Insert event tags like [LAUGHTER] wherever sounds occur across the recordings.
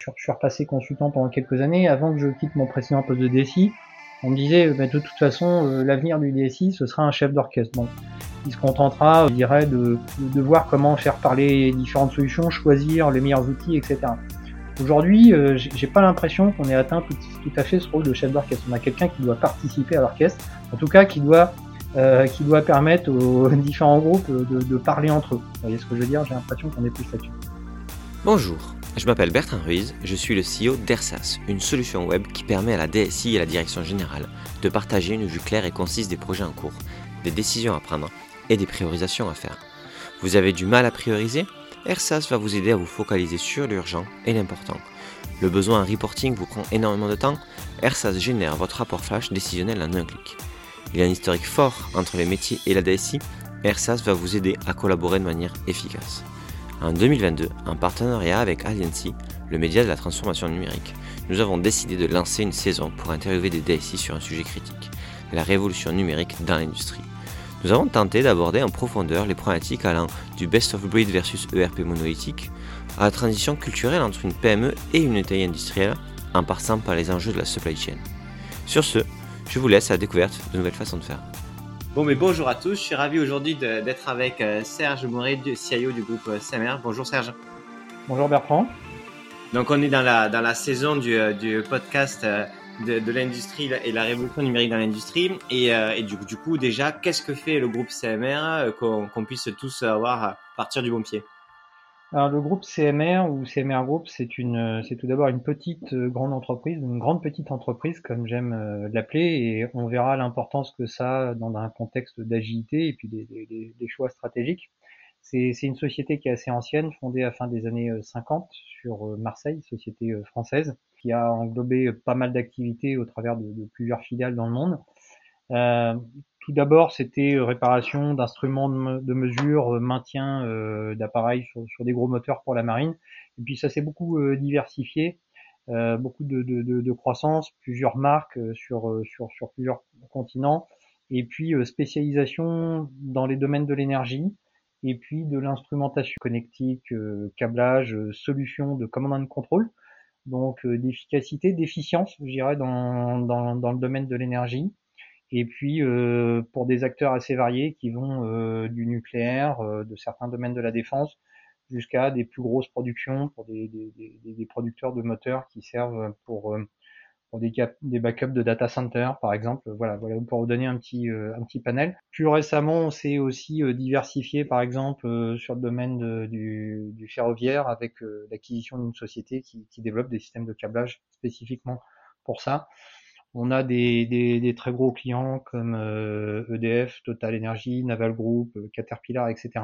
Je suis repassé consultant pendant quelques années. Avant que je quitte mon précédent poste de DSI, on me disait bah, de toute façon euh, l'avenir du DSI ce sera un chef d'orchestre. Bon, il se contentera, je dirais, de, de voir comment faire parler différentes solutions, choisir les meilleurs outils, etc. Aujourd'hui, euh, j'ai pas l'impression qu'on ait atteint tout, tout, à fait ce rôle de chef d'orchestre. On a quelqu'un qui doit participer à l'orchestre, en tout cas qui doit euh, qui doit permettre aux [LAUGHS] différents groupes de, de, parler entre eux. Vous voyez ce que je veux dire? J'ai l'impression qu'on est plus là-dessus. Bonjour, je m'appelle Bertrand Ruiz, je suis le CEO d'Ersas, une solution web qui permet à la DSI et à la direction générale de partager une vue claire et concise des projets en cours, des décisions à prendre et des priorisations à faire. Vous avez du mal à prioriser? Ersas va vous aider à vous focaliser sur l'urgent et l'important. Le besoin en reporting vous prend énormément de temps Ersas génère votre rapport flash décisionnel en un clic. Il y a un historique fort entre les métiers et la DSI. Ersas va vous aider à collaborer de manière efficace. En 2022, en partenariat avec Aliancy, le média de la transformation numérique, nous avons décidé de lancer une saison pour interviewer des DSI sur un sujet critique, la révolution numérique dans l'industrie. Nous avons tenté d'aborder en profondeur les problématiques allant du best of breed versus ERP monolithique à la transition culturelle entre une PME et une taille industrielle en passant par les enjeux de la supply chain. Sur ce, je vous laisse à la découverte de nouvelles façons de faire. Bon, mais bonjour à tous, je suis ravi aujourd'hui d'être avec euh, Serge Moret, CIO du groupe CMR. Bonjour Serge. Bonjour Bertrand. Donc on est dans la, dans la saison du, euh, du podcast euh, de, l'industrie et la révolution numérique dans l'industrie. Et, euh, et du, du, coup, déjà, qu'est-ce que fait le groupe CMR euh, qu'on puisse tous avoir à partir du bon pied? Alors le groupe CMR ou CMR Group, c'est une, c'est tout d'abord une petite euh, grande entreprise, une grande petite entreprise comme j'aime l'appeler, et on verra l'importance que ça a dans un contexte d'agilité et puis des, des, des choix stratégiques. C'est une société qui est assez ancienne, fondée à fin des années 50 sur Marseille, société française, qui a englobé pas mal d'activités au travers de, de, plusieurs filiales dans le monde. Euh, tout d'abord, c'était réparation d'instruments de, mesure, euh, maintien euh, d'appareils sur, sur, des gros moteurs pour la marine. Et puis ça s'est beaucoup euh, diversifié, euh, beaucoup de, de, croissance, plusieurs marques sur, sur, sur plusieurs continents, et puis spécialisation dans les domaines de l'énergie, et puis de l'instrumentation connectique, câblage, solutions de command and control donc euh, d'efficacité, d'efficience, je dirais, dans, dans, dans, le domaine de l'énergie. Et puis euh, pour des acteurs assez variés qui vont euh, du nucléaire, de certains domaines de la défense, jusqu'à des plus grosses productions pour des, des, des, des, producteurs de moteurs qui servent pour pour des, des backups de data center par exemple. Voilà, voilà pour vous donner un petit euh, un petit panel. Plus récemment, on s'est aussi euh, diversifié par exemple euh, sur le domaine du, du, ferroviaire avec l'acquisition d'une société qui, qui, développe des systèmes de câblage spécifiquement pour ça. On a des, des, des très gros clients comme EDF, e Total Energy, Naval Group, Caterpillar, etc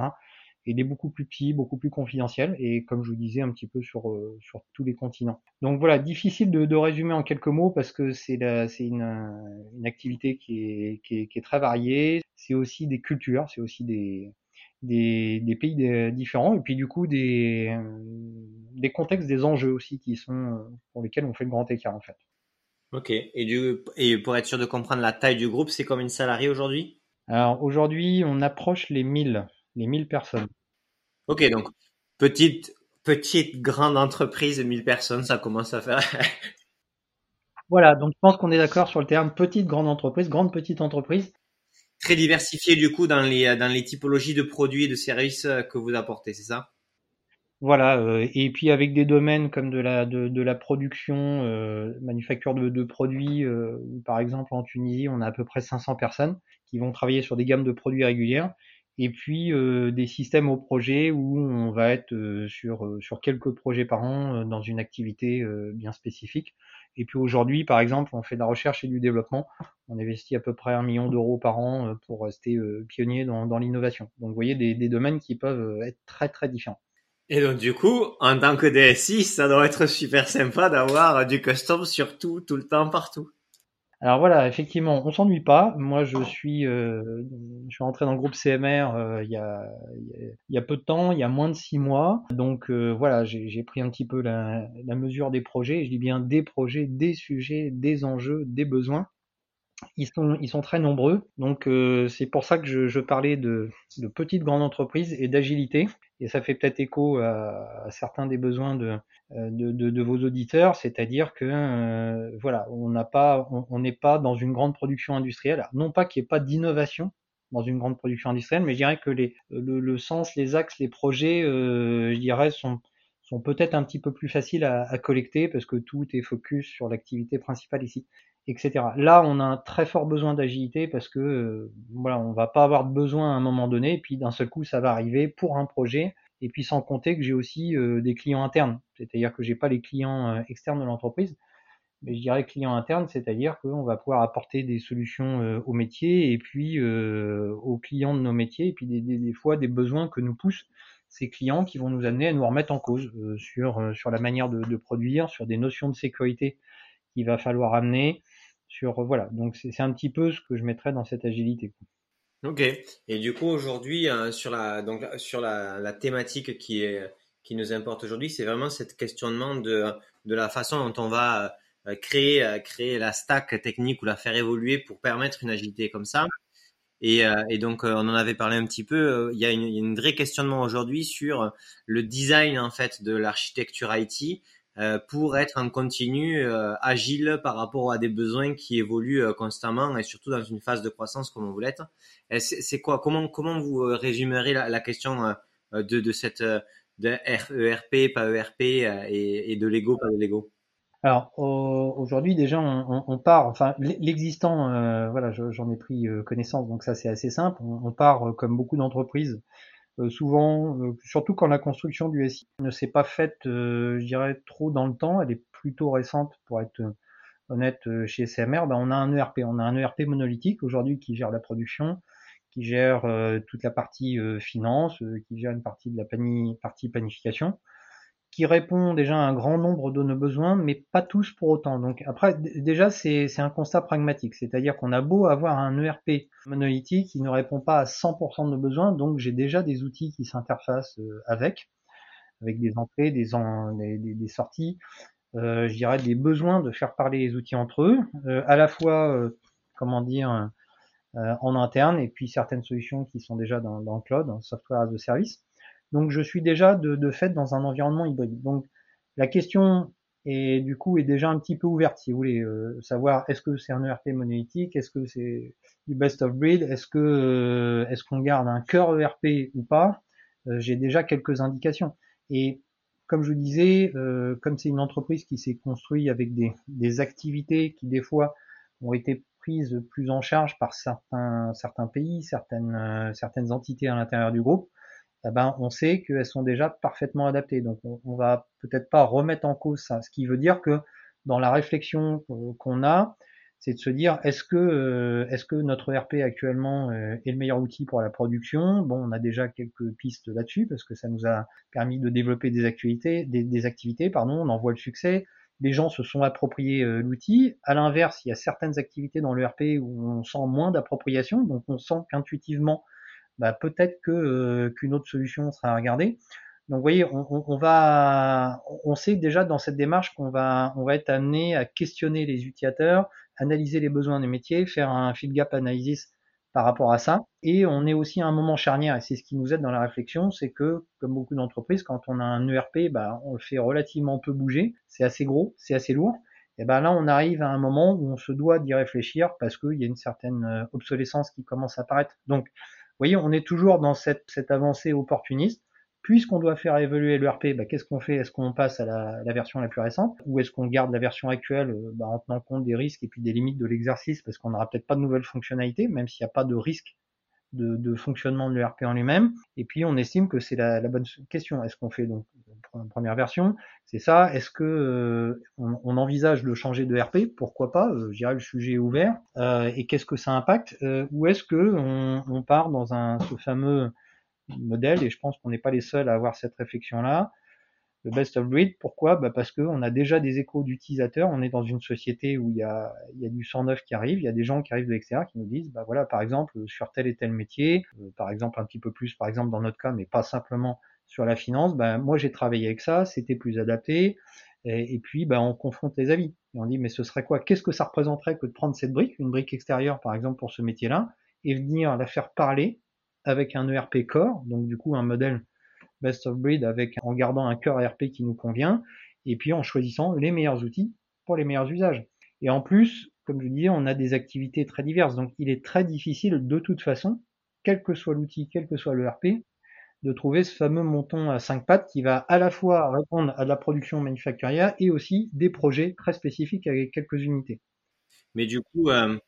et des beaucoup plus petits, beaucoup plus confidentiels, et comme je vous disais, un petit peu sur, euh, sur tous les continents. Donc voilà, difficile de, de résumer en quelques mots parce que c'est une, une activité qui est, qui est, qui est très variée. C'est aussi des cultures, c'est aussi des, des, des pays différents, et puis du coup des, des contextes, des enjeux aussi qui sont pour lesquels on fait le grand écart en fait. Ok, et, du, et pour être sûr de comprendre la taille du groupe, c'est combien de salariés aujourd'hui? Alors aujourd'hui, on approche les 1000 les 1000 personnes. Ok, donc petite, petite grande entreprise de 1000 personnes, ça commence à faire. [LAUGHS] voilà, donc je pense qu'on est d'accord sur le terme petite grande entreprise, grande petite entreprise. Très diversifié du coup dans les, dans les typologies de produits et de services que vous apportez, c'est ça? Voilà, euh, et puis avec des domaines comme de la de, de la production, euh, manufacture de, de produits, euh, par exemple en Tunisie, on a à peu près 500 personnes qui vont travailler sur des gammes de produits régulières et puis euh, des systèmes au projet où on va être euh, sur, euh, sur quelques projets par an dans une activité bien spécifique. Et puis aujourd'hui, par exemple, on fait de la recherche et du développement. On investit à peu près un million d'euros par an pour rester pionnier dans, dans l'innovation. Donc vous voyez des, des domaines qui peuvent être très très différents. Et donc du coup, en tant que DSI, ça doit être super sympa d'avoir du custom sur tout, tout le temps, partout. Alors voilà, effectivement, on s'ennuie pas. Moi, je suis, euh, je suis rentré dans le groupe CMR euh, il, y a, il y a peu de temps, il y a moins de six mois. Donc euh, voilà, j'ai pris un petit peu la, la, mesure des projets. Je dis bien des projets, des sujets, des enjeux, des besoins. Ils sont, très nombreux. Donc euh, c'est pour ça que je, parlais de, petites grandes entreprises et d'agilité. Et ça fait peut-être écho à, certains des besoins de, de, vos auditeurs, c'est-à-dire que euh, voilà, on n'est pas dans une grande production industrielle. Non pas qu'il n'y ait pas d'innovation dans une grande production industrielle, mais je dirais que le, sens, les axes, les projets, euh, je dirais, sont peut-être un petit peu plus faciles à, collecter parce que tout est focus sur l'activité principale ici etc. Là, on a un très fort besoin d'agilité parce que euh, voilà, on va pas avoir de besoin à un moment donné, et puis d'un seul coup, ça va arriver pour un projet. Et puis sans compter que j'ai aussi euh, des clients internes, c'est-à-dire que j'ai pas les clients euh, externes de l'entreprise, mais je dirais clients internes, c'est-à-dire qu'on va pouvoir apporter des solutions euh, au métier et puis aux clients de nos métiers, et puis des, fois des besoins que nous poussent ces clients qui vont nous amener à nous remettre en cause sur sur la manière de, produire, sur des notions de sécurité qu'il va falloir amener, sur voilà. Donc c'est un petit peu ce que je mettrais dans cette agilité. Ok. Et du coup aujourd'hui euh, sur la donc sur la, la, thématique qui est qui nous importe aujourd'hui, c'est vraiment cette questionnement de de la façon dont on va euh, créer euh, créer la stack technique ou la faire évoluer pour permettre une agilité comme ça. Et, et donc on en avait parlé un petit peu. Il y a une, il y a une vraie questionnement aujourd'hui sur le design en fait de l'architecture IT euh, pour être en continu euh, agile par rapport à des besoins qui évoluent euh, constamment et surtout dans une phase de croissance comme vous l'êtes. C'est quoi Comment comment vous résumerez la, question de, de cette de ERP, pas ERP et, de Lego, pas de Lego? Alors aujourd'hui déjà on, on, part, enfin l'existant, euh, voilà, j'en ai pris connaissance, donc ça c'est assez simple. On, on part comme beaucoup d'entreprises euh, souvent, euh, surtout quand la construction du SI ne s'est pas faite, euh, je dirais, trop dans le temps, elle est plutôt récente pour être honnête chez CMR, ben on a un ERP, on a un ERP monolithique aujourd'hui qui gère la production, qui gère toute la partie finance, qui gère une partie de la partie planification qui répond déjà à un grand nombre de nos besoins, mais pas tous pour autant. Donc après, déjà, c'est un constat pragmatique, c'est-à-dire qu'on a beau avoir un ERP monolithique qui ne répond pas à 100% de nos besoins, donc j'ai déjà des outils qui s'interfacent euh, avec, avec des entrées, des, des, sorties, euh, je dirais des besoins de faire parler les outils entre eux, euh, à la fois, comment dire, en interne, et puis certaines solutions qui sont déjà dans, le cloud, en software as a service. Donc je suis déjà de, de fait dans un environnement hybride. Donc la question est du coup est déjà un petit peu ouverte si vous voulez euh, savoir est-ce que c'est un ERP monolithique, est-ce que c'est du best of breed, est-ce que euh, est-ce qu'on garde un cœur ERP ou pas. Euh, j'ai déjà quelques indications. Et comme je vous disais, euh, comme c'est une entreprise qui s'est construite avec des, des activités qui des fois ont été prises plus en charge par certains certains pays, certaines certaines entités à l'intérieur du groupe, eh ben, on sait qu'elles sont déjà parfaitement adaptées. Donc, on, va peut-être pas remettre en cause ça. Ce qui veut dire que dans la réflexion qu'on a, c'est de se dire est-ce que euh, est-ce que notre ERP actuellement euh, est le meilleur outil pour la production? Bon, on a déjà quelques pistes là-dessus parce que ça nous a permis de développer des activités, des, activités, pardon, on en voit le succès. Les gens se sont appropriés euh, l'outil. À l'inverse, il y a certaines activités dans l'ERP où on sent moins d'appropriation, donc on sent qu'intuitivement bah, peut-être que euh, qu'une autre solution sera à regarder. Donc, vous voyez, on, on, on, va, on sait déjà dans cette démarche qu'on va, on va être amené à questionner les utilisateurs, analyser les besoins des métiers, faire un field gap analysis par rapport à ça. Et on est aussi à un moment charnière, et c'est ce qui nous aide dans la réflexion, c'est que, comme beaucoup d'entreprises, quand on a un ERP, bah, on le fait relativement peu bouger, c'est assez gros, c'est assez lourd. Et ben là, on arrive à un moment où on se doit d'y réfléchir parce qu'il y a une certaine euh, obsolescence qui commence à apparaître. Donc, voyez, on est toujours dans cette, avancée opportuniste. Puisqu'on doit faire évoluer l'ERP, bah, qu'est-ce qu'on fait? Est-ce qu'on passe à la, la, version la plus récente? Ou est-ce qu'on garde la version actuelle euh, bah, en tenant compte des risques et puis des limites de l'exercice? Parce qu'on n'aura peut-être pas de nouvelles fonctionnalités, même s'il n'y a pas de risque de, fonctionnement de l'ERP en lui-même. Et puis on estime que c'est la, bonne question. Est-ce qu'on fait donc une première version? C'est ça. Est-ce que euh, on, envisage de changer de RP Pourquoi pas? Euh, Je dirais le sujet est ouvert. Euh, et qu'est-ce que ça impacte? Euh, Ou est-ce que on, on, part dans un ce fameux modèle? Et je pense qu'on n'est pas les seuls à avoir cette réflexion-là. Le best of breed, pourquoi? Bah Parce qu'on a déjà des échos d'utilisateurs. On est dans une société où il y, a, il y a du sang neuf qui arrive, il y a des gens qui arrivent de l'extérieur qui nous disent, bah voilà, par exemple, sur tel et tel métier, euh, par exemple un petit peu plus, par exemple dans notre cas, mais pas simplement sur la finance, bah, moi j'ai travaillé avec ça, c'était plus adapté, et, et puis bah, on confronte les avis. Et on dit, mais ce serait quoi? Qu'est-ce que ça représenterait que de prendre cette brique, une brique extérieure par exemple pour ce métier-là, et venir la faire parler avec un ERP core, donc du coup un modèle best of breed avec en gardant un cœur ERP qui nous convient, et puis en choisissant les meilleurs outils pour les meilleurs usages. Et en plus, comme je disais, on a des activités très diverses, donc il est très difficile de toute façon, quel que soit l'outil, quel que soit l'ERP, de trouver ce fameux montant à 5 pattes qui va à la fois répondre à de la production manufacturière et aussi des projets très spécifiques avec quelques unités. Mais du coup, euh,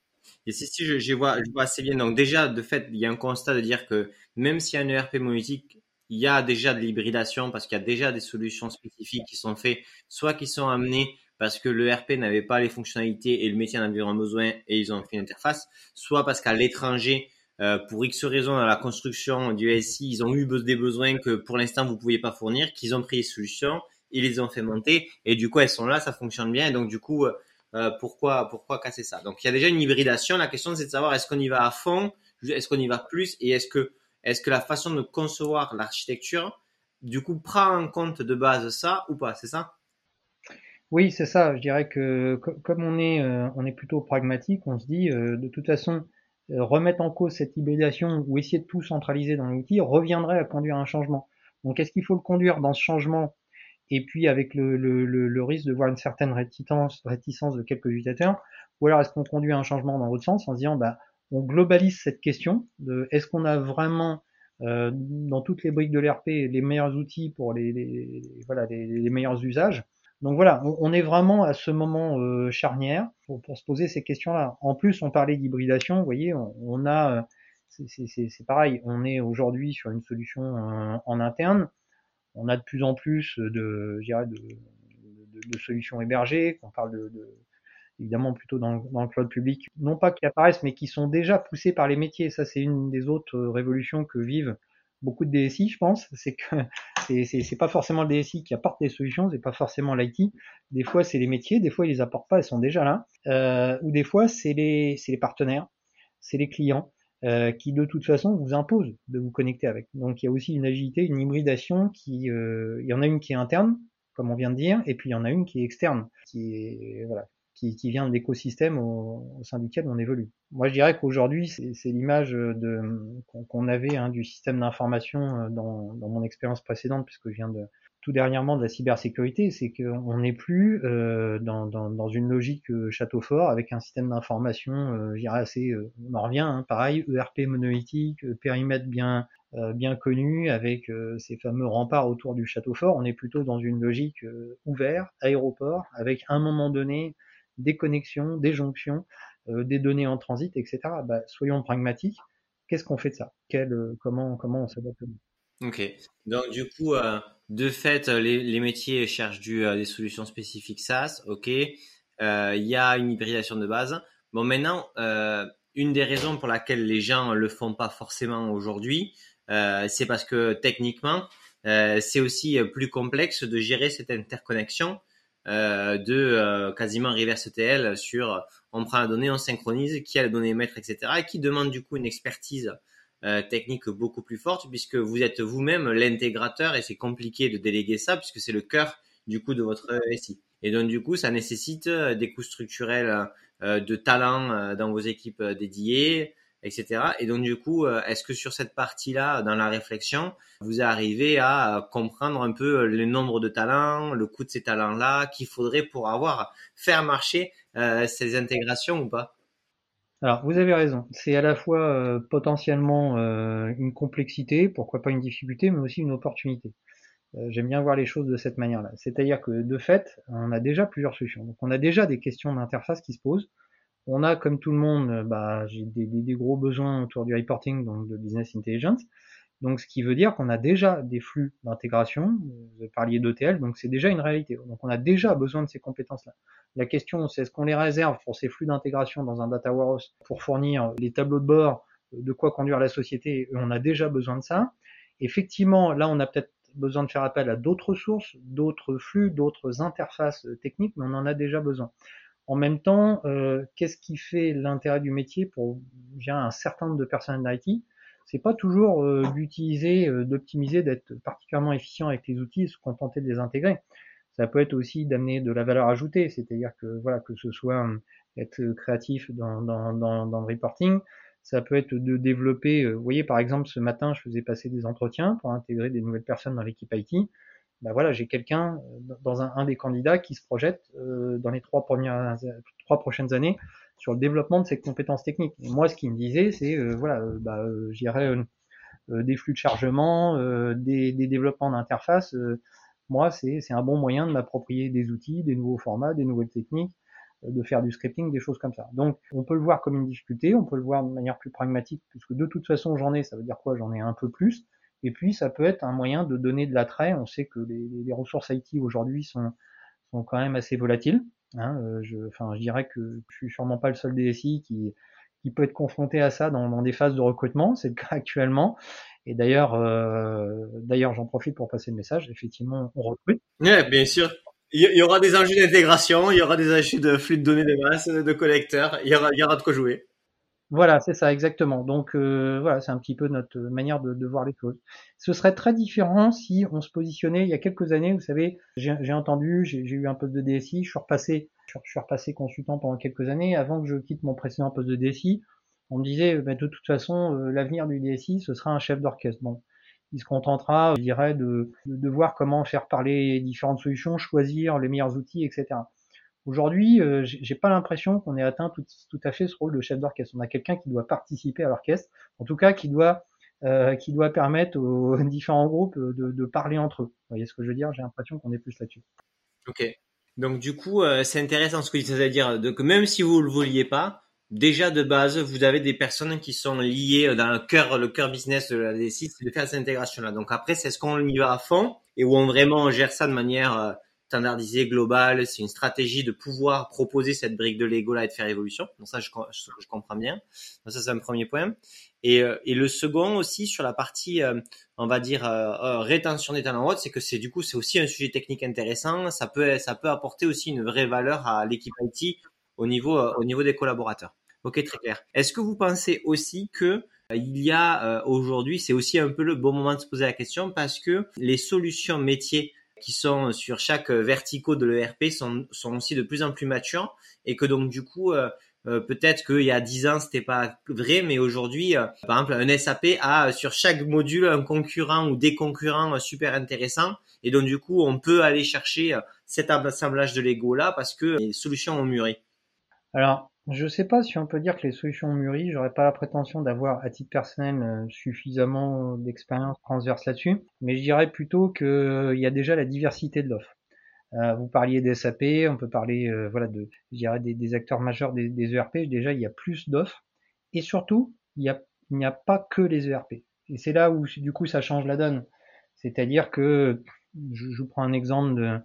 et si, si je, je, vois, je vois assez bien. Donc déjà, de fait, il y a un constat de dire que même a un ERP monolithique, il y a déjà de l'hybridation parce qu'il y a déjà des solutions spécifiques qui sont faites, soit qui sont amenées parce que l'ERP n'avait pas les fonctionnalités et le métier en avait besoin et ils ont fait une interface, soit parce qu'à l'étranger, euh, pour X raisons dans la construction du SI, ils ont eu des besoins que pour l'instant vous ne pouviez pas fournir, qu'ils ont pris les solutions, ils les ont fait monter et du coup elles sont là, ça fonctionne bien et donc du coup euh, pourquoi pourquoi casser ça? Donc il y a déjà une hybridation. La question c'est de savoir est-ce qu'on y va à fond, est-ce qu'on y va plus et est-ce que est-ce que la façon de concevoir l'architecture du coup prend en compte de base ça ou pas C'est ça? Oui, c'est ça. Je dirais que comme on est euh, on est plutôt pragmatique, on se dit de toute façon euh, remettre en cause cette hybridation ou essayer de tout centraliser dans l'outil reviendrait à conduire un changement. Donc est-ce qu'il faut le conduire dans ce changement et puis avec le, le, le, risque de voir une certaine réticence, réticence de quelques utilisateurs, ou alors est-ce qu'on conduit un changement dans l'autre sens en se disant bah on globalise cette question de est-ce qu'on a vraiment euh, dans toutes les briques de l'ERP les meilleurs outils pour les, les voilà les, les meilleurs usages donc voilà, on, est vraiment à ce moment euh, charnière pour, se poser ces questions-là. En plus, on parlait d'hybridation, vous voyez, on, a, euh, c'est pareil, on est aujourd'hui sur une solution euh, en interne. On a de plus en plus de, je de, de, solutions hébergées, qu'on parle de, évidemment plutôt dans, le cloud public, non pas qui apparaissent, mais qui sont déjà poussées par les métiers. Ça, c'est une des autres révolutions que vivent beaucoup de DSI, je pense, [LAUGHS] c'est que c'est, pas forcément le DSI qui apporte des solutions, c'est pas forcément l'IT. Des fois, c'est les métiers, des fois, ils les apportent pas, ils sont déjà là. Euh, ou des fois, c'est les, les partenaires, c'est les clients euh, qui, de toute façon, vous imposent de vous connecter avec. Donc, il y a aussi une agilité, une hybridation qui, euh, il y en a une qui est interne, comme on vient de dire, et puis il y en a une qui est externe, qui est, voilà, qui, qui vient de l'écosystème au, au, sein duquel on évolue. Moi, je dirais qu'aujourd'hui, c'est l'image qu'on avait hein, du système d'information euh, dans, dans, mon expérience précédente, puisque je viens de tout dernièrement de la cybersécurité, c'est qu'on n'est plus euh, dans, dans, dans, une logique euh, château fort avec un système d'information, euh, je dirais assez, euh, on en revient, hein, pareil, ERP monolithique, périmètre bien bien connu avec ces fameux remparts autour du château fort. On est plutôt dans une logique ouverte, aéroport, avec un moment donné des connexions, des jonctions, euh, des données en transit, etc. Bah, soyons pragmatiques. Qu'est-ce qu'on fait de ça? Quel, euh, comment, comment on s'adapte? Ok. Donc du coup, euh, de fait, les, les, métiers cherchent des solutions spécifiques SaaS. Ok. Il y a une hybridation de base. Bon, maintenant, une des raisons pour laquelle les gens le font pas forcément aujourd'hui, c'est parce que techniquement, c'est aussi plus complexe de gérer cette interconnexion euh, de euh, quasiment reverse TL sur on prend la donnée, on synchronise, qui a la donnée maître, etc. et qui demande du coup une expertise euh, technique beaucoup plus forte puisque vous êtes vous-même l'intégrateur et c'est compliqué de déléguer ça puisque c'est le cœur du coup de votre SI. Et donc du coup, ça nécessite des coûts structurels de talent dans vos équipes dédiées, etc. Et donc du coup, euh, est-ce que sur cette partie-là, dans la réflexion, vous arrivez à comprendre un peu le nombre de talents, le coût de ces talents-là qu'il faudrait pour avoir faire marcher euh, ces intégrations ou pas? Alors, vous avez raison. C'est à la fois euh, potentiellement une complexité, pourquoi pas une difficulté, mais aussi une opportunité. J'aime bien voir les choses de cette manière-là. C'est-à-dire que de fait, on a déjà plusieurs solutions. Donc, on a déjà des questions d'interface qui se posent on a, comme tout le monde, euh, bah, des, gros besoins autour du reporting, donc de business intelligence. Donc, ce qui veut dire qu'on a déjà des flux d'intégration. Vous parliez d'ETL, donc c'est déjà une réalité. Donc, on a déjà besoin de ces compétences-là. La question, c'est est-ce qu'on les réserve pour ces flux d'intégration dans un data warehouse pour fournir les tableaux de bord de quoi conduire la société? On a déjà besoin de ça. Effectivement, là, on a peut-être besoin de faire appel à d'autres sources, d'autres flux, d'autres interfaces techniques, mais on en a déjà besoin. En même temps, euh, qu'est-ce qui fait l'intérêt du métier pour un certain nombre de personnels d'IT C'est pas toujours euh, d'utiliser, euh, d'optimiser, d'être particulièrement efficient avec les outils et se contenter de les intégrer. Ça peut être aussi d'amener de la valeur ajoutée, c'est-à-dire que voilà que ce soit euh, être créatif dans, dans, dans, dans le reporting, ça peut être de développer. Vous voyez, par exemple, ce matin, je faisais passer des entretiens pour intégrer des nouvelles personnes dans l'équipe IT. Ben voilà, j'ai quelqu'un dans un, des candidats qui se projette euh, dans les trois premières, trois prochaines années sur le développement de ses compétences techniques. Et moi, ce qu'il me disait, c'est euh, voilà, euh, bah, euh, j'irais des flux de chargement, des, des, développements d'interface. moi, c'est un bon moyen de m'approprier des outils, des nouveaux formats, des nouvelles techniques, de faire du scripting, des choses comme ça. Donc, on peut le voir comme une difficulté, on peut le voir de manière plus pragmatique, puisque de toute façon, j'en ai. Ça veut dire quoi? J'en ai un peu plus. Et puis, ça peut être un moyen de donner de l'attrait. On sait que les, les ressources IT aujourd'hui sont, sont quand même assez volatiles. Hein, euh, je, enfin, je dirais que je suis sûrement pas le seul DSI qui, qui peut être confronté à ça dans, dans des phases de recrutement. C'est le cas actuellement. Et d'ailleurs, euh, d'ailleurs, j'en profite pour passer le message. Effectivement, on recrute. Oui, bien sûr. Il y aura des enjeux d'intégration, il y aura des enjeux de flux de données de masse, de collecteurs. Il y aura, il y aura de quoi jouer. Voilà, c'est ça, exactement. Donc euh, voilà, c'est un petit peu notre manière de, de, voir les choses. Ce serait très différent si on se positionnait il y a quelques années. Vous savez, j'ai entendu, j'ai eu un poste de DSI, je suis repassé, je suis repassé consultant pendant quelques années. Avant que je quitte mon précédent poste de DSI, on me disait, bah, de toute façon, euh, l'avenir du DSI, ce sera un chef d'orchestre. Bon, il se contentera, je dirais, de, de, voir comment faire parler différentes solutions, choisir les meilleurs outils, etc. Aujourd'hui, euh, j'ai pas l'impression qu'on ait atteint tout, à fait ce rôle de chef d'orchestre. On a quelqu'un qui doit participer à l'orchestre, en tout cas qui doit euh, qui doit permettre aux [LAUGHS] différents groupes de, de, parler entre eux. Vous voyez ce que je veux dire? J'ai l'impression qu'on est plus là-dessus. Ok. Donc du coup, euh, c'est intéressant ce que tu à dire, que même si vous le vouliez pas, déjà de base, vous avez des personnes qui sont liées dans le cœur, le cœur business de la DSI, c'est de faire cette intégration-là. Donc après, c'est ce qu'on y va à fond et où on vraiment gère ça de manière euh, standardisé, global, c'est une stratégie de pouvoir proposer cette brique de Lego là et de faire évolution. Donc ça, je, je, comprends bien. Donc ça, c'est un premier point. Et, euh, et, le second aussi sur la partie, euh, on va dire euh, rétention des talents hautes, c'est que c'est du coup c'est aussi un sujet technique intéressant. Ça peut ça peut apporter aussi une vraie valeur à l'équipe IT au niveau au niveau des collaborateurs. Ok, très clair. Est-ce que vous pensez aussi que il y a aujourd'hui, c'est aussi un peu le bon moment de se poser la question parce que les solutions métiers qui sont sur chaque verticaux de l'ERP sont, sont aussi de plus en plus matures et que donc du coup euh, euh, peut-être qu'il y a 10 ans c'était pas vrai mais aujourd'hui euh, par exemple un SAP a sur chaque module un concurrent ou des concurrents super intéressants et donc du coup on peut aller chercher cet assemblage de Lego là parce que les solutions ont mûri. Alors je sais pas si on peut dire que les solutions mûries, j'aurais pas la prétention d'avoir à titre personnel euh, suffisamment d'expérience transverse là-dessus, mais je dirais plutôt qu'il euh, y a déjà la diversité de l'offre. Euh, vous parliez des SAP, on peut parler voilà de je dirais des, acteurs majeurs des, des, ERP, déjà il y a plus d'offres et surtout il n'y a, a pas que les ERP. Et c'est là où du coup ça change la donne. C'est-à-dire que je, je vous prends un exemple de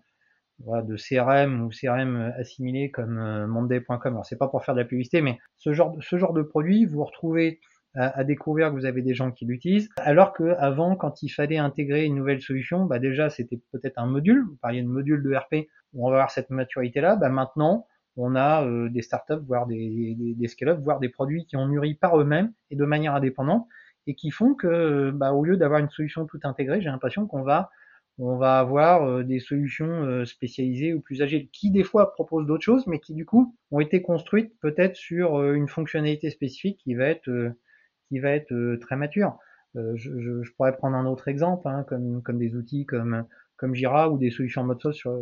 de CRM ou CRM assimilé comme euh, Monday.com. Alors c'est pas pour faire de la publicité, mais ce genre, ce genre de produit, vous, retrouvez à, découvrir que vous avez des gens qui l'utilisent, alors que avant, quand il fallait intégrer une nouvelle solution, bah déjà c'était peut-être un module. Vous parliez de module de RP où on va avoir cette maturité-là. Bah maintenant, on a euh, des startups, voire des, des, des scale-up, voire des produits qui ont mûri par eux-mêmes et de manière indépendante et qui font que, bah, au lieu d'avoir une solution tout intégrée, j'ai l'impression qu'on va on va avoir euh, des solutions euh, spécialisées ou plus agiles, qui des fois proposent d'autres choses, mais qui du coup ont été construites peut-être sur euh, une fonctionnalité spécifique qui va être qui va être très mature. Je, je, je, pourrais prendre un autre exemple, hein, comme, comme des outils comme comme Jira ou des solutions mode sur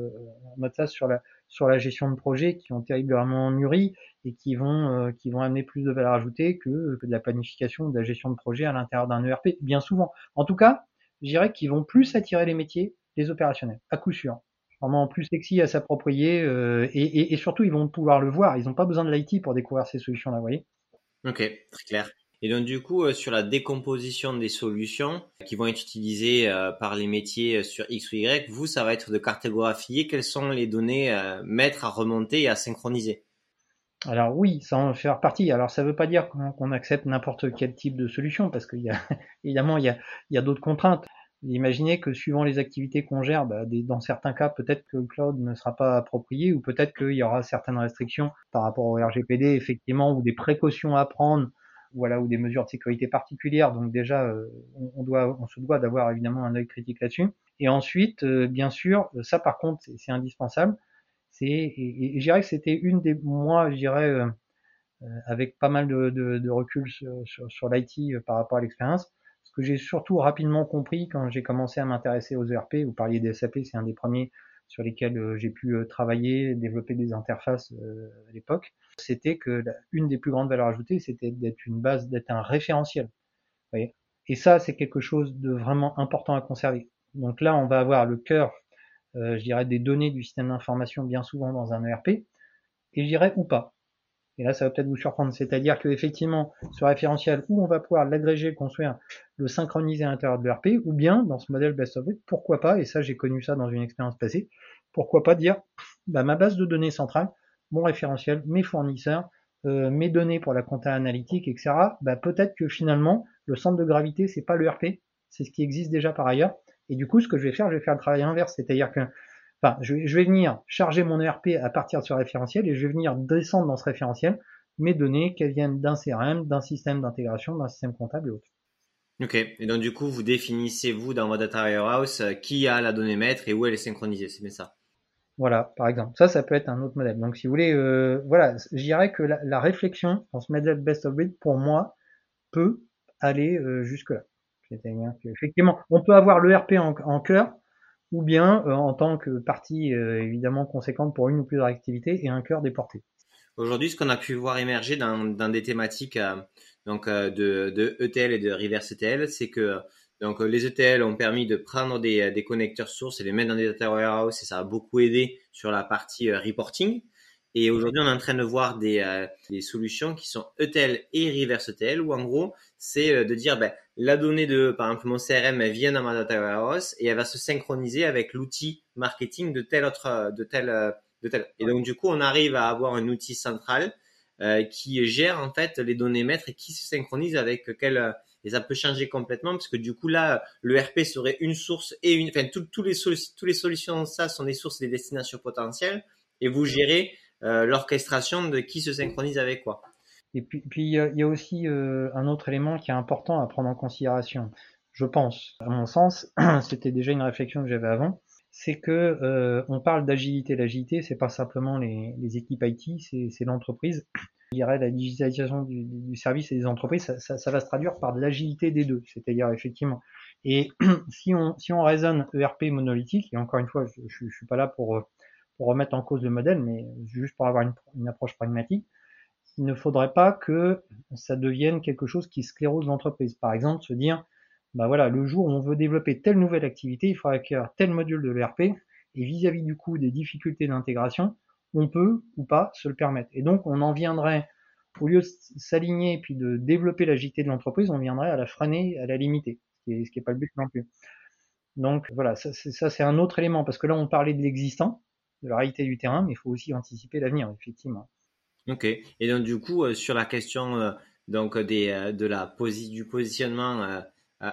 mode sur la sur la gestion de projet qui ont terriblement mûri et qui vont qui vont amener plus de valeur ajoutée que, que de la planification ou de la gestion de projet à l'intérieur d'un ERP, bien souvent. En tout cas, je dirais qu'ils vont plus attirer les métiers, les opérationnels, à coup sûr. Vraiment plus sexy à s'approprier euh, et, surtout ils vont pouvoir le voir. Ils n'ont pas besoin de l'IT pour découvrir ces solutions-là, vous voyez Ok, très clair. Et donc du coup, euh, sur la décomposition des solutions qui vont être utilisées euh, par les métiers sur X ou Y, vous, ça va être de cartographier quelles sont les données mettre, à remonter et à synchroniser. Alors oui, ça en fait partie. Alors ça ne veut pas dire qu'on accepte n'importe quel type de solution, parce qu'il y a [LAUGHS] évidemment il y a, d'autres contraintes. Imaginez que suivant les activités qu'on gère, bah, dans certains cas, peut-être que le cloud ne sera pas approprié, ou peut-être qu'il y aura certaines restrictions par rapport au RGPD, effectivement, ou des précautions à prendre, voilà, ou des mesures de sécurité particulières. Donc déjà, euh, on, doit, on se doit d'avoir évidemment un œil critique là-dessus. Et ensuite, bien sûr, ça par contre, c'est indispensable. C'est, et, je dirais que c'était une des, moi, je dirais, avec pas mal de, de, recul sur, l'IT par rapport à l'expérience, ce que j'ai surtout rapidement compris quand j'ai commencé à m'intéresser aux ERP, vous parliez des SAP, c'est un des premiers sur lesquels euh, j'ai pu euh, travailler, développer des interfaces euh, à l'époque, c'était que une des plus grandes valeurs ajoutées, c'était d'être une base, d'être un référentiel. Et ça, c'est quelque chose de vraiment important à conserver. Donc là, on va avoir le cœur, je dirais, des données du système d'information bien souvent dans un ERP, et je dirais ou pas. Et là, ça va peut-être vous surprendre. C'est-à-dire qu'effectivement, ce référentiel, où on va pouvoir l'agréger, construire, le synchroniser à l'intérieur de l'ERP, ou bien, dans ce modèle best of breed, pourquoi pas, et ça, j'ai connu ça dans une expérience passée, pourquoi pas dire, bah, ma base de données centrale, mon référentiel, mes fournisseurs, euh, mes données pour la compta analytique, etc., bah, peut-être que finalement, le centre de gravité, c'est pas l'ERP, c'est ce qui existe déjà par ailleurs. Et du coup, ce que je vais faire, je vais faire le travail inverse, c'est-à-dire que Enfin, je, vais venir charger mon ERP à partir de ce référentiel et je vais venir descendre dans ce référentiel mes données qu'elles viennent d'un CRM, d'un système d'intégration, d'un système comptable et autres. Ok, et donc du coup, vous définissez, vous, dans votre data warehouse, euh, qui a la donnée maître et où elle est synchronisée, c'est bien ça? Voilà, par exemple. Ça, ça peut être un autre modèle. Donc si vous voulez, euh, voilà, je dirais que la, réflexion dans ce modèle best of breed, pour moi, peut aller euh, jusque-là. C'est-à-dire on peut avoir l'ERP en, en cœur, ou bien euh, en tant que partie euh, évidemment conséquente pour une ou plusieurs activités et un cœur déporté. Aujourd'hui, ce qu'on a pu voir émerger dans, dans des thématiques euh, donc de, de, ETL et de reverse ETL, c'est que donc les ETL ont permis de prendre des, des connecteurs sources et les mettre dans des data warehouse et ça a beaucoup aidé sur la partie reporting. Et aujourd'hui, on est en train de voir des, euh, des, solutions qui sont ETL et reverse ETL, où en gros, c'est euh, de dire, ben, la donnée de, par exemple, mon CRM, elle vient dans ma data warehouse et elle va se synchroniser avec l'outil marketing de tel autre, euh, de tel, de tel. Et donc, du coup, on arrive à avoir un outil central euh, qui gère en fait les données maîtres et qui se synchronise avec quel et ça peut changer complètement parce que du coup là le RP serait une source et une enfin tous les tous les solutions ça sont des sources et des destinations potentielles et vous gérez euh, l'orchestration de qui se synchronise avec quoi. Et puis, puis il y a aussi euh, un autre élément qui est important à prendre en considération. Je pense, à mon sens, [CLEARS THROAT] c'était déjà une réflexion que j'avais avant, c'est que euh, on parle d'agilité. L'agilité, c'est pas simplement les, les équipes IT, c'est l'entreprise. Je dirais la digitalisation du, du, service et des entreprises, ça, ça, va se traduire par de l'agilité des deux. C'est-à-dire effectivement. Et [CLEARS THROAT] si on si on raisonne ERP monolithique, et encore une fois, je, je, je suis pas là pour remettre en cause le modèle, mais juste pour avoir une, approche pragmatique, il ne faudrait pas que ça devienne quelque chose qui sclérose l'entreprise. Par exemple, se dire, bah voilà, le jour où on veut développer telle nouvelle activité, il faudra acquérir tel module de l'ERP, et vis-à-vis du coup des difficultés d'intégration, on peut ou pas se le permettre. Et donc, on en viendrait, au lieu de s'aligner et puis de développer l'agilité de l'entreprise, on viendrait à la freiner, à la limiter, ce qui n'est est pas le but non plus. Donc voilà, ça c'est un autre élément, parce que là on parlait de l'existant, de la réalité du terrain, mais il faut aussi anticiper l'avenir, effectivement. Ok. Et donc du coup, euh, sur la question euh, donc des euh, de la du positionnement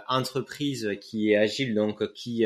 entreprise qui est agile, donc qui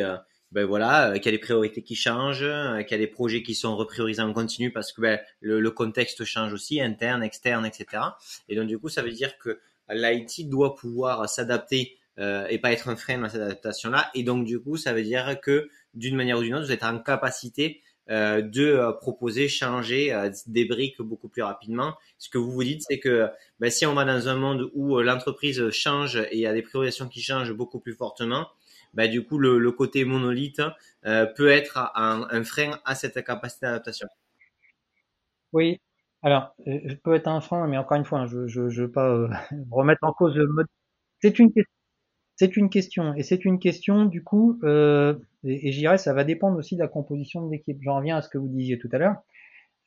ben voilà, qui a des priorités qui changent, qui a des projets qui sont repriorisés en continu parce que ben, le, contexte change aussi, interne, externe, etc. Et donc du coup, ça veut dire que l'IT doit pouvoir s'adapter euh, et pas être un frein dans cette adaptation-là. Et donc du coup, ça veut dire que d'une manière ou d'une autre, vous êtes en capacité euh, de euh, proposer, changer euh, des briques beaucoup plus rapidement. Ce que vous vous dites, c'est que ben, si on va dans un monde où l'entreprise change et il y a des priorisations qui changent beaucoup plus fortement, ben, du coup, le, côté monolithe peut être un, frein à cette capacité d'adaptation. Oui, alors, je peut être un frein, mais encore une fois, hein, je ne veux pas [LAUGHS] remettre en cause le mode. C'est une question c'est une question, et c'est une question du coup, euh, et, et j'irais, ça va dépendre aussi de la composition de l'équipe. J'en reviens à ce que vous disiez tout à l'heure.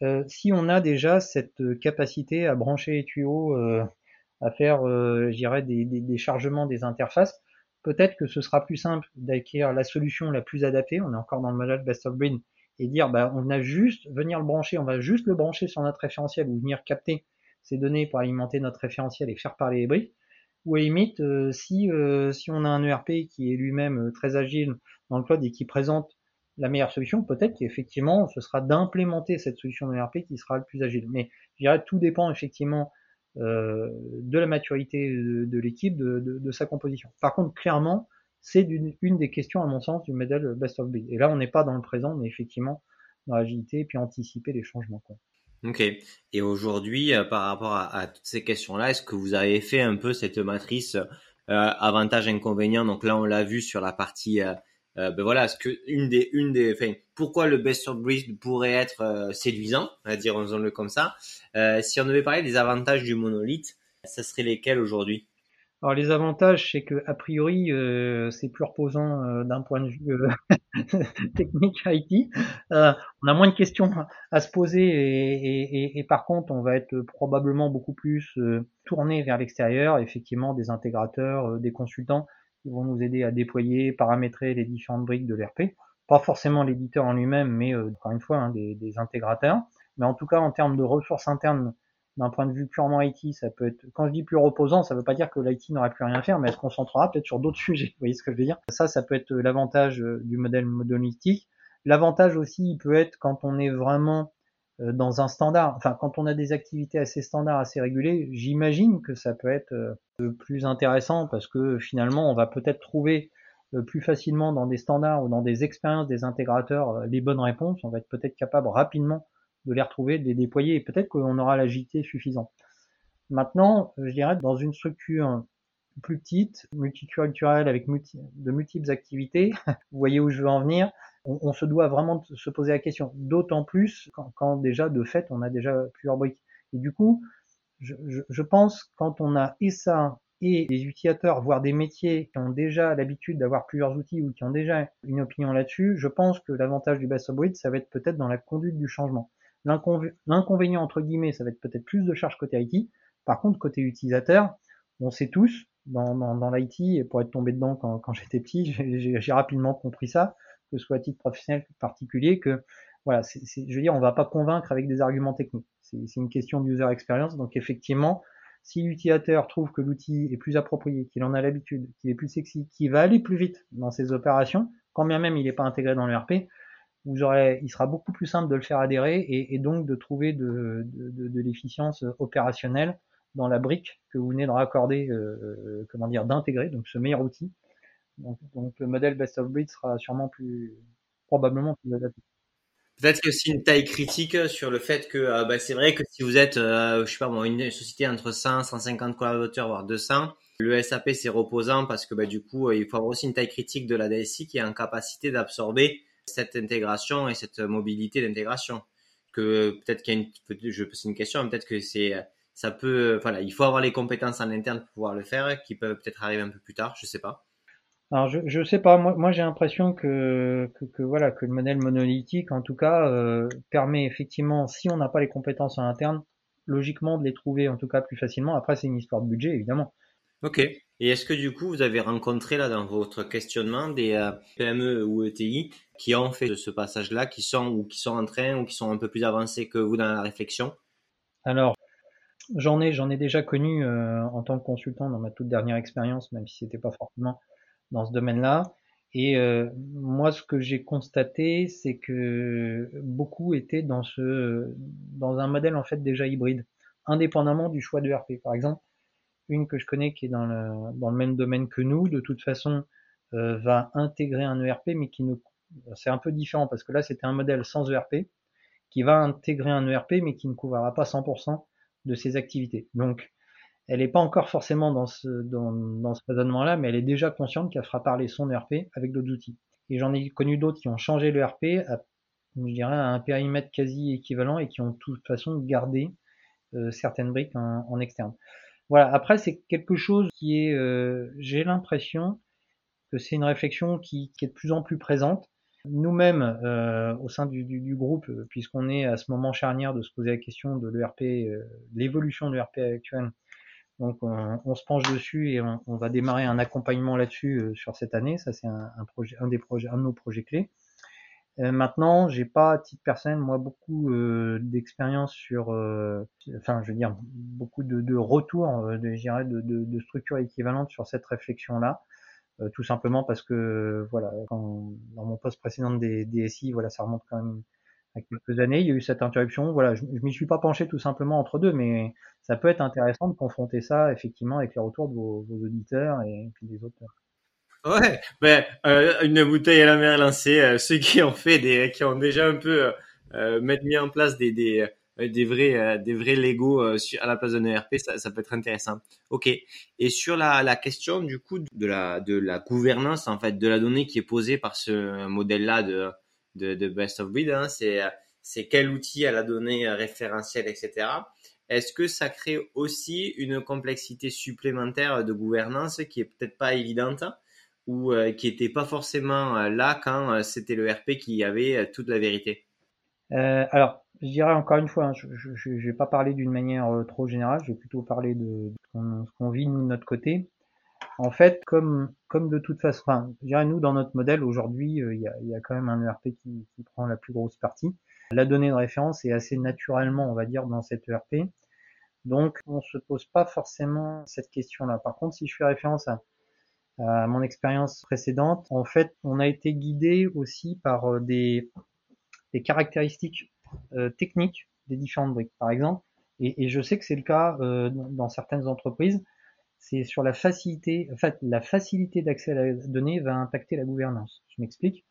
Euh, si on a déjà cette capacité à brancher les tuyaux, euh, à faire, euh, j'irais, des, des, des, chargements des interfaces, peut-être que ce sera plus simple d'acquérir la solution la plus adaptée. On est encore dans le modèle best of breed et dire, bah, on a juste venir le brancher, on va juste le brancher sur notre référentiel ou venir capter ces données pour alimenter notre référentiel et faire parler les briques ou à limite, si, euh, si on a un ERP qui est lui-même euh, très agile dans le cloud et qui présente la meilleure solution, peut-être qu'effectivement, ce sera d'implémenter cette solution ERP qui sera le plus agile. Mais je dirais tout dépend effectivement euh, de la maturité de, l'équipe, de, de, de, sa composition. Par contre, clairement, c'est une des questions, à mon sens, du modèle best of breed. Et là, on n'est pas dans le présent, mais effectivement dans l'agilité et puis anticiper les changements. Quoi. Ok. Et aujourd'hui, euh, par rapport à, toutes ces questions-là, est-ce que vous avez fait un peu cette matrice euh, avantage-inconvénient Donc là, on l'a vu sur la partie. Euh, euh ben voilà, ce que une des, une des, pourquoi le best of breed pourrait être séduisant, à dire, le comme ça? si on devait parler des avantages du monolithe, ça serait lesquels aujourd'hui? Alors les avantages, c'est que a priori, euh, c'est plus reposant euh, d'un point de vue euh, [LAUGHS] technique IT. on a moins de questions à se poser et, par contre, on va être probablement beaucoup plus tourné vers l'extérieur. Effectivement, des intégrateurs, des consultants qui vont nous aider à déployer, paramétrer les différentes briques de l'ERP. Pas forcément l'éditeur en lui-même, mais encore une fois, hein, des, des intégrateurs. Mais en tout cas, en termes de ressources internes d'un point de vue purement IT, ça peut être, quand je dis plus reposant, ça veut pas dire que l'IT n'aurait plus rien à faire, mais elle se concentrera peut-être sur d'autres [LAUGHS] sujets. Vous voyez ce que je veux dire? Ça, ça peut être l'avantage euh, du modèle monolithique. L'avantage aussi, il peut être quand on est vraiment euh, dans un standard, enfin, quand on a des activités assez standards, assez régulées, j'imagine que ça peut être euh, plus intéressant parce que finalement, on va peut-être trouver plus facilement dans des standards ou dans des expériences des intégrateurs les bonnes réponses. On va être peut-être capable rapidement de les retrouver, de les déployer, et peut-être qu'on aura l'agilité suffisante. Maintenant, je dirais, dans une structure plus petite, multiculturelle, avec de multiples activités, [LAUGHS] vous voyez où je veux en venir, on, se doit vraiment se poser la question, d'autant plus quand, déjà, de fait, on a déjà plusieurs briques. Et du coup, je, pense, quand on a et ça, et des utilisateurs, voire des métiers qui ont déjà l'habitude d'avoir plusieurs outils ou qui ont déjà une opinion là-dessus, je pense que l'avantage du breed, ça va être peut-être dans la conduite du changement. L'inconvénient, entre guillemets, ça va être peut-être plus de charges côté IT. Par contre, côté utilisateur, on sait tous, dans, dans, l'IT, et pour être tombé dedans quand, quand j'étais petit, [LAUGHS] j'ai rapidement compris ça, que ce soit à titre professionnel particulier, que voilà, je veux dire, on va pas convaincre avec des arguments techniques. C'est une question d'user experience. Donc effectivement, si l'utilisateur trouve que l'outil est plus approprié, qu'il en a l'habitude, qu'il est plus sexy, qu'il va aller plus vite dans ses opérations, quand bien même il n'est pas intégré dans l'ERP, aurez, il sera beaucoup plus simple de le faire adhérer et, et donc de trouver de, de, de l'efficience opérationnelle dans la brique que vous venez de raccorder, euh, comment dire, d'intégrer, donc ce meilleur outil. Donc, donc, le modèle best of breed sera sûrement plus, probablement plus adapté. Peut-être que c'est une taille critique sur le fait que euh, bah, c'est vrai que si vous êtes, euh, je sais pas moi, une société entre 100, 150 collaborateurs, voire 200, le SAP c'est reposant parce que bah, du coup il faut avoir aussi une taille critique de la DSI qui est en capacité d'absorber cette intégration et cette mobilité d'intégration. Que peut-être qu'il y a une, je c'est une question, peut-être que c'est, ça peut, voilà, il faut avoir les compétences en interne pour pouvoir le faire, qui peuvent peut-être arriver un peu plus tard, je sais pas. Alors je, je sais pas, moi, moi j'ai l'impression que, que, voilà que le modèle monolithique en tout cas euh, permet effectivement si on n'a pas les compétences en interne, logiquement de les trouver en tout cas plus facilement. Après c'est une histoire de budget évidemment. Ok. Et est-ce que du coup, vous avez rencontré là dans votre questionnement des euh, PME ou ETI qui ont fait ce passage-là, qui sont ou qui sont en train ou qui sont un peu plus avancés que vous dans la réflexion? Alors, j'en ai, j'en ai déjà connu euh, en tant que consultant dans ma toute dernière expérience, même si c'était pas forcément dans ce domaine-là. Et euh, moi, ce que j'ai constaté, c'est que beaucoup étaient dans ce, dans un modèle en fait déjà hybride, indépendamment du choix de RP. Par exemple, une que je connais qui est dans le, dans le même domaine que nous, de toute façon, euh, va intégrer un ERP, mais qui ne, c'est un peu différent parce que là c'était un modèle sans ERP, qui va intégrer un ERP, mais qui ne couvrira pas 100% de ses activités. Donc, elle n'est pas encore forcément dans ce, dans, dans ce raisonnement-là, mais elle est déjà consciente qu'elle fera parler son ERP avec d'autres outils. Et j'en ai connu d'autres qui ont changé l'ERP à, je dirais, à un périmètre quasi équivalent et qui ont de toute façon gardé euh, certaines briques en, en externe. Voilà. Après, c'est quelque chose qui est, euh, j'ai l'impression que c'est une réflexion qui, est de plus en plus présente. Nous-mêmes, euh, au sein du, groupe, puisqu'on est à ce moment charnière de se poser la question de l'ERP, euh, l'évolution de l'ERP actuel, donc on, se penche dessus et on, va démarrer un accompagnement là-dessus euh, sur cette année. Ça, c'est un, un, projet, un des projets, un de nos projets clés. Euh, maintenant, j'ai pas à titre personnel, moi, beaucoup euh, d'expérience sur, euh, enfin, je veux dire, beaucoup de, de retours, euh, de, de, de, de, structures équivalentes sur cette réflexion-là, euh, tout simplement parce que, voilà, quand, dans mon poste précédent des DSI, voilà, ça remonte quand même à quelques années, il y a eu cette interruption. Voilà, je, je m'y suis pas penché tout simplement entre deux, mais ça peut être intéressant de confronter ça effectivement avec les retours de vos, vos auditeurs et puis des autres Ouais, ben, euh, une bouteille à la mer lancée. ceux qui ont fait des, qui ont déjà un peu euh, mettre mis en place des, des, des vrais, des vrais Lego à la place d'un ERP, ça, ça peut être intéressant. Ok. Et sur la, la question du coup de la, de la gouvernance en fait de la donnée qui est posée par ce modèle-là de, de, de best of breed, hein, c'est c'est quel outil à la donnée référentielle, etc. Est-ce que ça crée aussi une complexité supplémentaire de gouvernance qui est peut-être pas évidente? Ou euh, qui n'était pas forcément euh, là quand euh, c'était le RP qui avait toute la vérité Alors, je dirais encore une fois, hein, je ne vais pas parler d'une manière trop générale, je vais plutôt parler de, ce qu'on vit nous de notre côté. En fait, comme, comme de toute façon, enfin, je dirais nous dans notre modèle aujourd'hui, il y, a, y, a, quand même un ERP qui, qui prend la plus grosse partie. La donnée de référence est assez naturellement, on va dire, dans cette ERP. Donc, on se pose pas forcément cette question-là. Par contre, si je fais référence à, mon expérience précédente, en fait, on a été guidé aussi par euh, des, des caractéristiques euh, techniques des différentes briques. Par exemple, et, et je sais que c'est le cas euh, dans certaines entreprises, c'est sur la facilité, en fait, la facilité d'accès à la donnée va impacter la gouvernance. Je m'explique.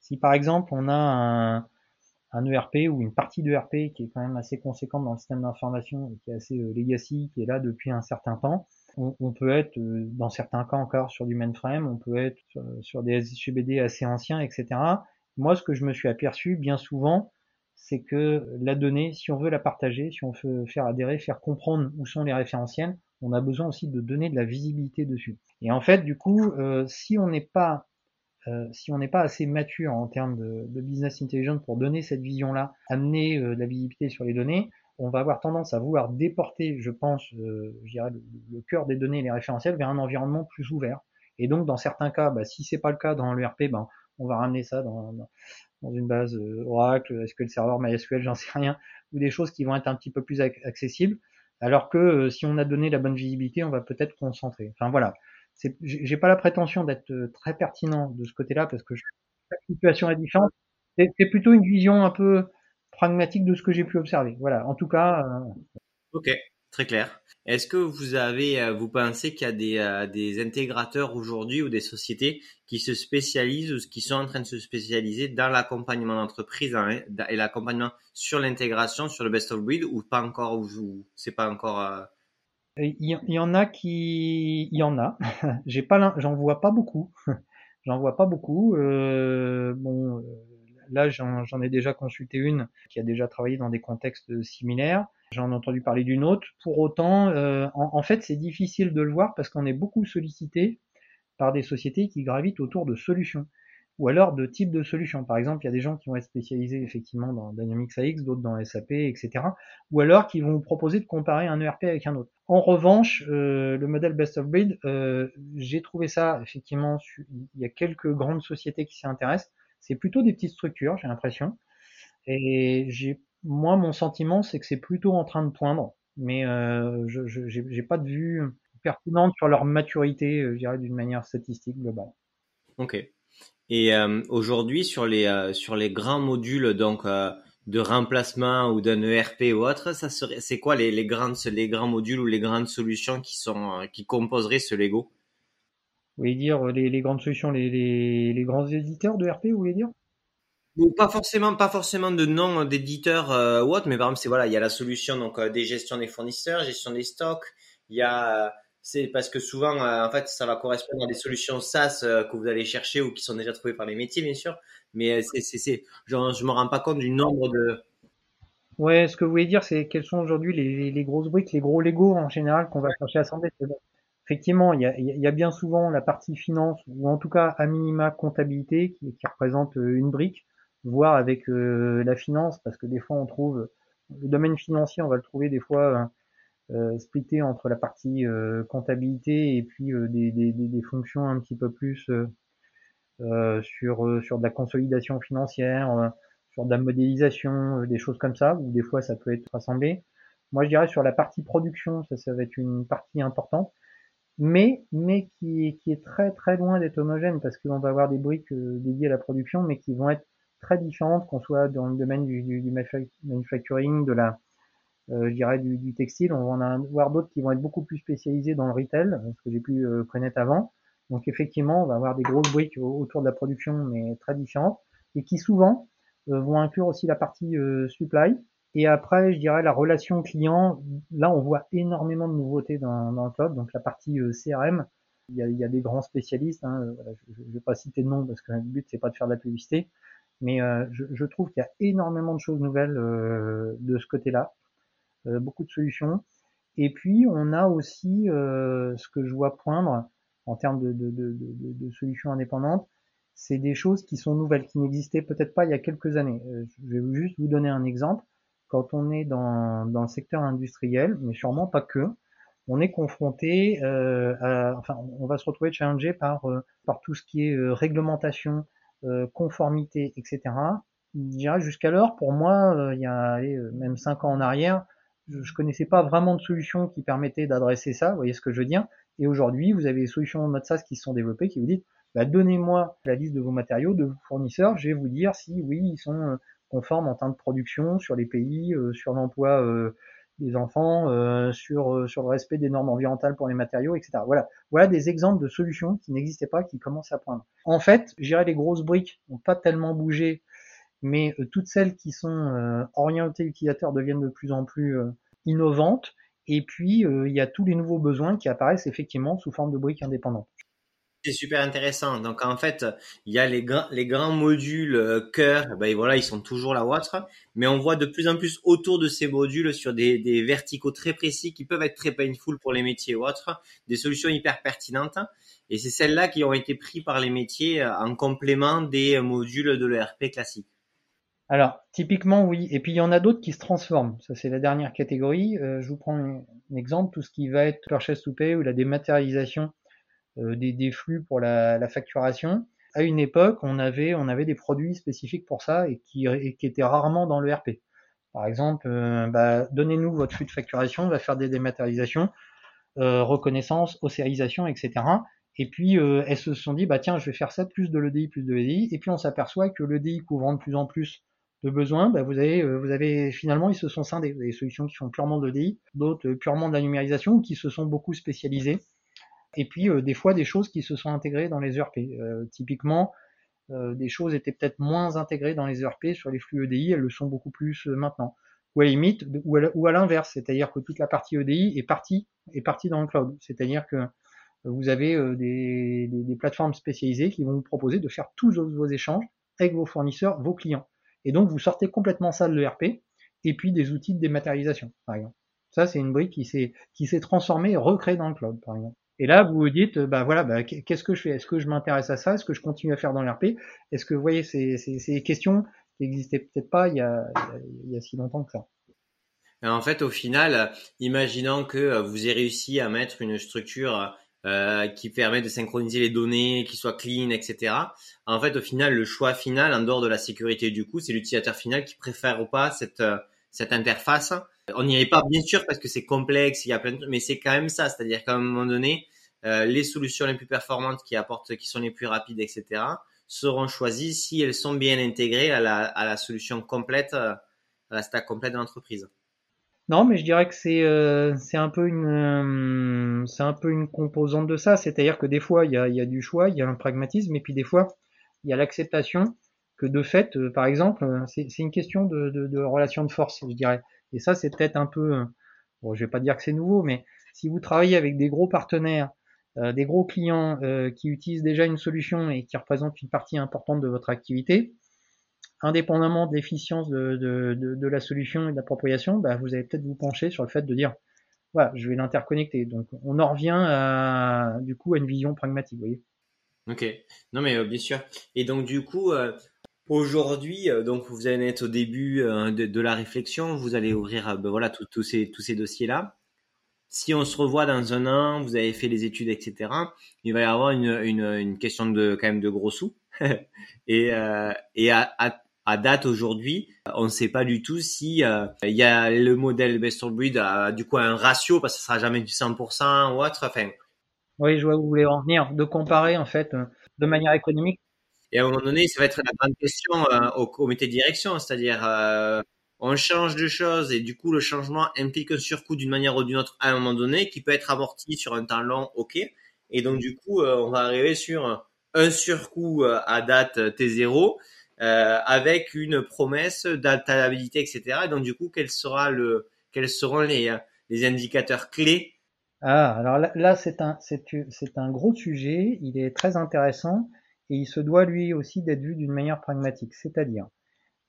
Si par exemple on a un, un ERP ou une partie d'ERP qui est quand même assez conséquente dans le système d'information et qui est assez euh, legacy, qui est là depuis un certain temps. On, peut être euh, dans certains cas encore sur du mainframe, on peut être sur, des SGBD assez anciens, etc. Moi, ce que je me suis aperçu bien souvent, c'est que la donnée, si on veut la partager, si on veut faire adhérer, faire comprendre où sont les référentiels, on a besoin aussi de donner de la visibilité dessus. Et en fait, du coup, euh, si on n'est pas euh, si on n'est pas assez mature en termes de, business intelligence pour donner cette vision-là, amener euh, de la visibilité sur les données, on va avoir tendance à vouloir déporter, je pense, euh, je dirais, le, cœur des données, les référentiels, vers un environnement plus ouvert. Et donc, dans certains cas, bah, si c'est pas le cas dans l'ERP, ben, on va ramener ça dans, une base Oracle, est-ce que le serveur MySQL, j'en sais rien, ou des choses qui vont être un petit peu plus accessibles. Alors que si on a donné la bonne visibilité, on va peut-être concentrer. Enfin voilà, j'ai pas la prétention d'être euh, très pertinent de ce côté-là parce que chaque situation est différente. C'est plutôt une vision un peu pragmatique de ce que j'ai pu observer. Voilà. En tout cas. Euh... Ok, très clair. Est-ce que vous avez, euh, vous pensez qu'il y a des, euh, des intégrateurs aujourd'hui ou des sociétés qui se spécialisent ou qui sont en train de se spécialiser dans l'accompagnement d'entreprise hein, et l'accompagnement sur l'intégration, sur le best of breed ou pas encore, ou, c'est pas encore il y, en a qui, il y en a. [LAUGHS] J'ai pas, j'en vois pas beaucoup. [LAUGHS] j'en vois pas beaucoup. Euh, bon, là, j'en ai déjà consulté une qui a déjà travaillé dans des contextes similaires. J'en ai entendu parler d'une autre. Pour autant, euh, en, fait, c'est difficile de le voir parce qu'on est beaucoup sollicité par des sociétés qui gravitent autour de solutions ou alors de type de solution. Par exemple, il y a des gens qui vont être spécialisés effectivement dans Dynamics AX, d'autres dans SAP, etc. Ou alors qui vont vous proposer de comparer un ERP avec un autre. En revanche, euh, le modèle Best of Breed, euh, j'ai trouvé ça effectivement, il y a quelques grandes sociétés qui s'y intéressent. C'est plutôt des petites structures, j'ai l'impression. Et j'ai, moi, mon sentiment, c'est que c'est plutôt en train de poindre, mais euh, je n'ai pas de vue pertinente sur leur maturité, je dirais, d'une manière statistique globale. Ok. Et euh, aujourd'hui, sur les euh, sur les grands modules donc euh, de remplacement ou d'un ERP ou autre, ça serait c'est quoi les grands modules ou les grandes solutions qui sont qui composeraient ce Lego? Vous voulez dire les, les grandes solutions, les, les, les grands éditeurs de ERP, vous voulez dire? Pas forcément, pas forcément de nom d'éditeur euh, ou autre, mais par exemple, c'est voilà, il y a la solution donc des gestions des fournisseurs, gestion des stocks, il y a c'est parce que souvent, euh, en fait, ça va correspondre à des solutions SaaS euh, que vous allez chercher ou qui sont déjà trouvées par les métiers, bien sûr. Mais euh, c'est, c'est, c'est, genre, je me rends pas compte du nombre de. Ouais, ce que vous voulez dire, c'est quelles sont aujourd'hui les, les, grosses briques, les gros Lego en général qu'on va chercher à assembler. Effectivement, il y, a, bien souvent la partie finance ou en tout cas à minima comptabilité qui, représente une brique, voire avec la finance, parce que des fois on trouve le domaine financier, on va le trouver des fois euh, splitté entre la partie euh, comptabilité et puis euh, des, fonctions un petit peu plus sur, de la consolidation financière, sur de la modélisation, des choses comme ça, ou des fois ça peut être rassemblé. Moi je dirais sur la partie production, ça va être une partie importante mais qui est, très très loin d'être homogène parce qu'on va avoir des briques dédiées à la production mais qui vont être très différentes qu'on soit dans le domaine du, du, manufacturing, de la euh, je dirais du, textile. On va en avoir d'autres qui vont être beaucoup plus spécialisés dans le retail, ce que j'ai pu euh, connaître avant. Donc effectivement, on va avoir des grosses briques autour de la production, mais très différentes, et qui souvent vont inclure aussi la partie supply. Et après, je dirais la relation client. Là, on voit énormément de nouveautés dans, le cloud. Donc la partie CRM, il y a, des grands spécialistes. Hein, je ne vais pas citer de nom parce que le but c'est pas de faire de la publicité, mais euh, je, trouve qu'il y a énormément de choses nouvelles euh, de ce côté-là, euh, beaucoup de solutions. Et puis on a aussi ce que je vois poindre en termes de solutions indépendantes, c'est des choses qui sont nouvelles, qui n'existaient peut-être pas il y a quelques années. Je vais juste vous donner un exemple. Quand on est dans, dans le secteur industriel, mais sûrement pas que, on est confronté, euh, à, enfin, on va se retrouver challengé par euh, par tout ce qui est euh, réglementation, conformité, etc. Jusqu'alors, pour moi, il y a même cinq ans en arrière, je, je connaissais pas vraiment de solution qui permettait d'adresser ça. Vous voyez ce que je veux dire Et aujourd'hui, vous avez des solutions en mode SaaS qui se sont développées, qui vous disent, bah, donnez-moi la liste de vos matériaux, de vos fournisseurs, je vais vous dire si oui, ils sont conformes en termes de production sur les pays, sur l'emploi des enfants, euh, sur, euh, sur le respect des normes environnementales pour les matériaux, etc. Voilà, voilà des exemples de solutions qui n'existaient pas, qui commencent à poindre. En fait, je dirais les grosses briques n'ont pas tellement bougé, mais euh, toutes celles qui sont orientées utilisateurs deviennent de plus en plus innovantes. Et puis, il y a tous les nouveaux besoins qui apparaissent effectivement sous forme de briques indépendantes. C'est super intéressant. Donc en fait, il y a les grands, les grands modules euh, cœur, ben voilà, ils sont toujours là outre, mais on voit de plus en plus autour de ces modules sur des, des verticaux très précis qui peuvent être très painful pour les métiers ou autres, des solutions hyper pertinentes. Et c'est celles-là qui ont été prises par les métiers euh, en complément des modules de l'ERP classique. Alors, typiquement, oui. Et puis, il y en a d'autres qui se transforment. Ça, c'est la dernière catégorie. Euh, je vous prends un, exemple. Tout ce qui va être purchase to ou la dématérialisation euh, des, flux pour la, facturation. À une époque, on avait, on avait des produits spécifiques pour ça et qui, qui étaient rarement dans le RP. Par exemple, euh, bah, donnez-nous votre flux de facturation, on va faire des dématérialisations, euh, reconnaissance, océrisation, etc. Et puis elles se sont dit, bah tiens, je vais faire ça plus de l'EDI, plus de l'EDI. Et puis on s'aperçoit que l'EDI couvrant de plus en plus de besoins, bah, vous avez, vous avez finalement ils se sont scindés. Vous avez des solutions qui font purement de l'EDI, d'autres purement de la numérisation, ou qui se sont beaucoup spécialisées et puis euh, des fois des choses qui se sont intégrées dans les ERP. Euh, typiquement, euh, des choses étaient peut-être moins intégrées dans les ERP sur les flux EDI, elles le sont beaucoup plus maintenant. Ou à limite, ou à l'inverse, c'est-à-dire que toute la partie EDI est partie, est partie dans le cloud. C'est-à-dire que vous avez des, des, des, plateformes spécialisées qui vont vous proposer de faire tous vos échanges avec vos fournisseurs, vos clients. Et donc vous sortez complètement ça de l'ERP et puis des outils de dématérialisation, par exemple. Ça, c'est une brique qui s'est transformée recréée dans le cloud, par exemple. Et là, vous vous dites, bah voilà, bah, qu'est-ce que je fais? Est-ce que je m'intéresse à ça? Est-ce que je continue à faire dans l'RP Est-ce que vous voyez, c'est des questions qui n'existaient peut-être pas il y, a, si longtemps que ça? En fait, au final, imaginons que vous ayez réussi à mettre une structure euh, qui permet de synchroniser les données, qui soit clean, etc. En fait, au final, le choix final, en dehors de la sécurité du coup, c'est l'utilisateur final qui préfère ou pas cette cette interface. On n'y est pas bien sûr parce que c'est complexe, il y a plein de mais c'est quand même ça, c'est-à-dire qu'à un moment donné, euh, les solutions les plus performantes qui apportent, qui sont les plus rapides, etc., seront choisies si elles sont bien intégrées à la, solution complète, euh, à la stack complète de l'entreprise. Non, mais je dirais que c'est euh, c'est un peu une composante de ça, c'est-à-dire que des fois il y a, y a du choix, il y a un pragmatisme, et puis des fois il y a l'acceptation que de fait, par exemple, c'est une question de, relation de force, je dirais. Et ça, c'est peut-être un peu, bon, je vais pas dire que c'est nouveau, mais si vous travaillez avec des gros partenaires, euh, des gros clients euh, qui utilisent déjà une solution et qui représentent une partie importante de votre activité, indépendamment de l'efficience de, la solution et de l'appropriation, bah, vous allez peut-être vous pencher sur le fait de dire, voilà, je vais l'interconnecter. Donc, on en revient à, du coup à une vision pragmatique, vous voyez. Ok, non mais euh, bien sûr. Et donc du coup, Aujourd'hui, euh, donc vous allez être au début euh, de, la réflexion, vous allez ouvrir euh, ben voilà tous ces tous ces dossiers là. Si on se revoit dans un an, vous avez fait les études, etc. Il va y avoir une, une, question de quand même de gros sous. [LAUGHS] et et à, à, date aujourd'hui, on ne sait pas du tout si y a le modèle best of breed a du coup un ratio parce que ça sera jamais du 100% ou autre. Enfin. Oui, je vois où vous voulez en venir, de comparer en fait de manière économique et à un moment donné, ça va être la grande question euh, au comité de direction, c'est-à-dire euh, on change de choses et du coup le changement implique un surcoût d'une manière ou d'une autre à un moment donné qui peut être amorti sur un temps long, ok. Et donc, du coup, on va arriver sur un surcoût à date T0 avec une promesse d'alternabilité, etc. Et donc, du coup, quel sera le, quels seront les, les indicateurs clés? Ah, alors là, là c'est un, c'est un gros sujet, il est très intéressant et il se doit lui aussi d'être vu d'une manière pragmatique. C'est-à-dire,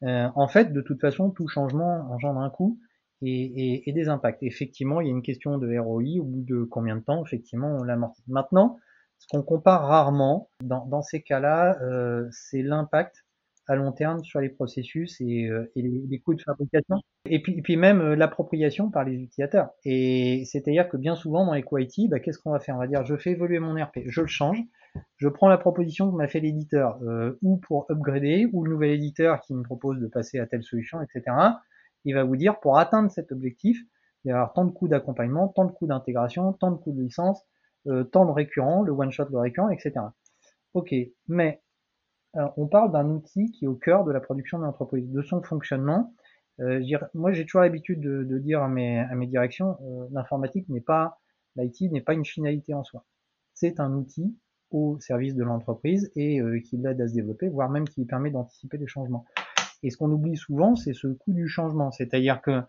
euh, en fait, de toute façon, tout changement engendre un coût et, et, et, des impacts. Effectivement, il y a une question de ROI, au bout de combien de temps, effectivement, on l'amortit. Maintenant, ce qu'on compare rarement dans, dans ces cas-là, euh, c'est l'impact à long terme sur les processus et, euh, et les, coûts de fabrication. Et puis, et puis même euh, l'appropriation par les utilisateurs. Et c'est-à-dire que bien souvent dans les IT, bah, qu'est-ce qu'on va faire? On va dire je fais évoluer mon RP, je le change, je prends la proposition que m'a fait l'éditeur, euh, ou pour upgrader, ou le nouvel éditeur qui me propose de passer à telle solution, etc. Il va vous dire pour atteindre cet objectif, il va y avoir tant de coûts d'accompagnement, tant de coûts d'intégration, tant de coûts de licence, euh, tant de récurrents, le one shot, le récurrent, etc. Ok, mais on parle d'un outil qui est au cœur de la production de l'entreprise, de son fonctionnement. Euh, moi, j'ai toujours l'habitude de, dire à mes, à mes directions, l'informatique n'est pas, l'IT n'est pas une finalité en soi. C'est un outil au service de l'entreprise et euh, qui l'aide à se développer, voire même qui permet d'anticiper les changements. Et ce qu'on oublie souvent, c'est ce coût du changement, c'est-à-dire que euh,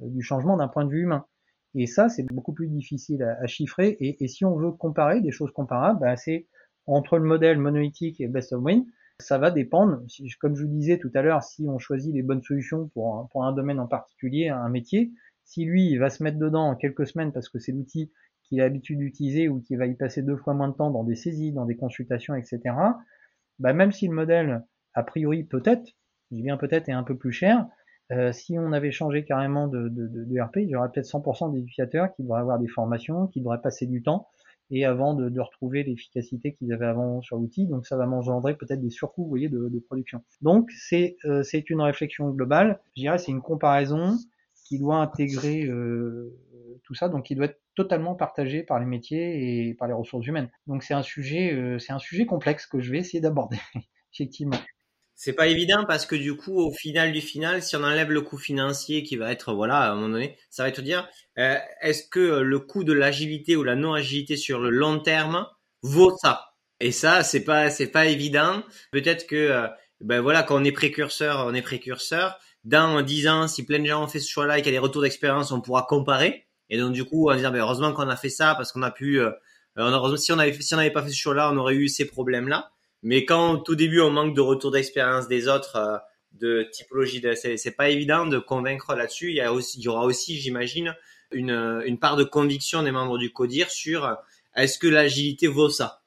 du changement d'un point de vue humain. Et ça, c'est beaucoup plus difficile à, chiffrer. Et, si on veut comparer des choses comparables, bah, c'est entre le modèle monolithique et best of win, ça va dépendre, comme je vous disais tout à l'heure, si on choisit les bonnes solutions pour pour un domaine en particulier, un métier, si lui il va se mettre dedans en quelques semaines parce que c'est l'outil qu'il a l'habitude d'utiliser ou qu'il va y passer deux fois moins de temps dans des saisies, dans des consultations, etc., bah même si le modèle, a priori peut-être, je dis bien peut-être, est un peu plus cher, euh, si on avait changé carrément de, de, de, RP, il y aurait peut-être 100% des utilisateurs qui devraient avoir des formations, qui devraient passer du temps, et avant de, de retrouver l'efficacité qu'ils avaient avant sur l'outil. Donc ça va m'engendrer peut-être des surcoûts, vous voyez, de, de production. Donc c'est euh, c'est une réflexion globale. Je dirais c'est une comparaison qui doit intégrer euh, tout ça, donc qui doit être totalement partagé par les métiers et par les ressources humaines. Donc c'est un sujet euh, c'est un sujet complexe que je vais essayer d'aborder [LAUGHS] effectivement. C'est pas évident parce que du coup, au final du final, si on enlève le coût financier qui va être, voilà, à un moment donné, ça va te dire, euh, est-ce que le coût de l'agilité ou la non-agilité sur le long terme vaut ça? Et ça, c'est pas, c'est pas évident. Peut-être que, euh, ben voilà, quand on est précurseur, on est précurseur. Dans dix ans, si plein de gens ont fait ce choix-là et qu'il y a des retours d'expérience, on pourra comparer. Et donc du coup, va dire, ben, heureusement qu'on a fait ça parce qu'on a pu, euh, si on avait, si on n'avait pas fait ce choix-là, on aurait eu ces problèmes-là. Mais quand au tout début on manque de retour d'expérience des autres, euh, de typologie, de, c'est, pas évident de convaincre là-dessus. Il y, a aussi, il y aura aussi, j'imagine, une, une part de conviction des membres du CODIR sur euh, est-ce que l'agilité vaut ça?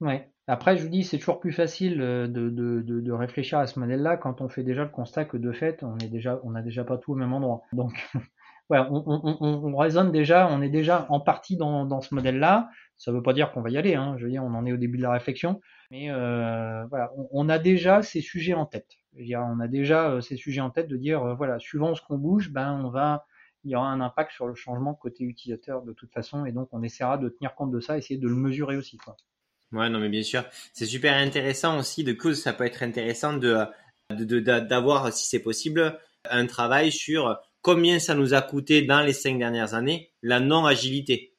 Ouais. Après, je vous dis, c'est toujours plus facile euh, de, de, de, de réfléchir à ce modèle-là quand on fait déjà le constat que de fait, on est déjà, on a déjà pas tout au même endroit. Donc, [LAUGHS] voilà, on, on, on, on, raisonne déjà, on est déjà en partie dans, dans ce modèle-là. Ça veut pas dire qu'on va y aller. Hein. Je veux dire, on en est au début de la réflexion. Mais euh, voilà, on, a déjà ces sujets en tête. Dire, on a déjà euh, ces sujets en tête de dire, euh, voilà, suivant ce qu'on bouge, ben on va, il y aura un impact sur le changement côté utilisateur de toute façon, et donc on essaiera de tenir compte de ça, essayer de le mesurer aussi, quoi. Ouais, non, mais bien sûr, c'est super intéressant aussi. De coup, ça peut être intéressant de d'avoir, si c'est possible, un travail sur combien ça nous a coûté dans les cinq dernières années la non agilité.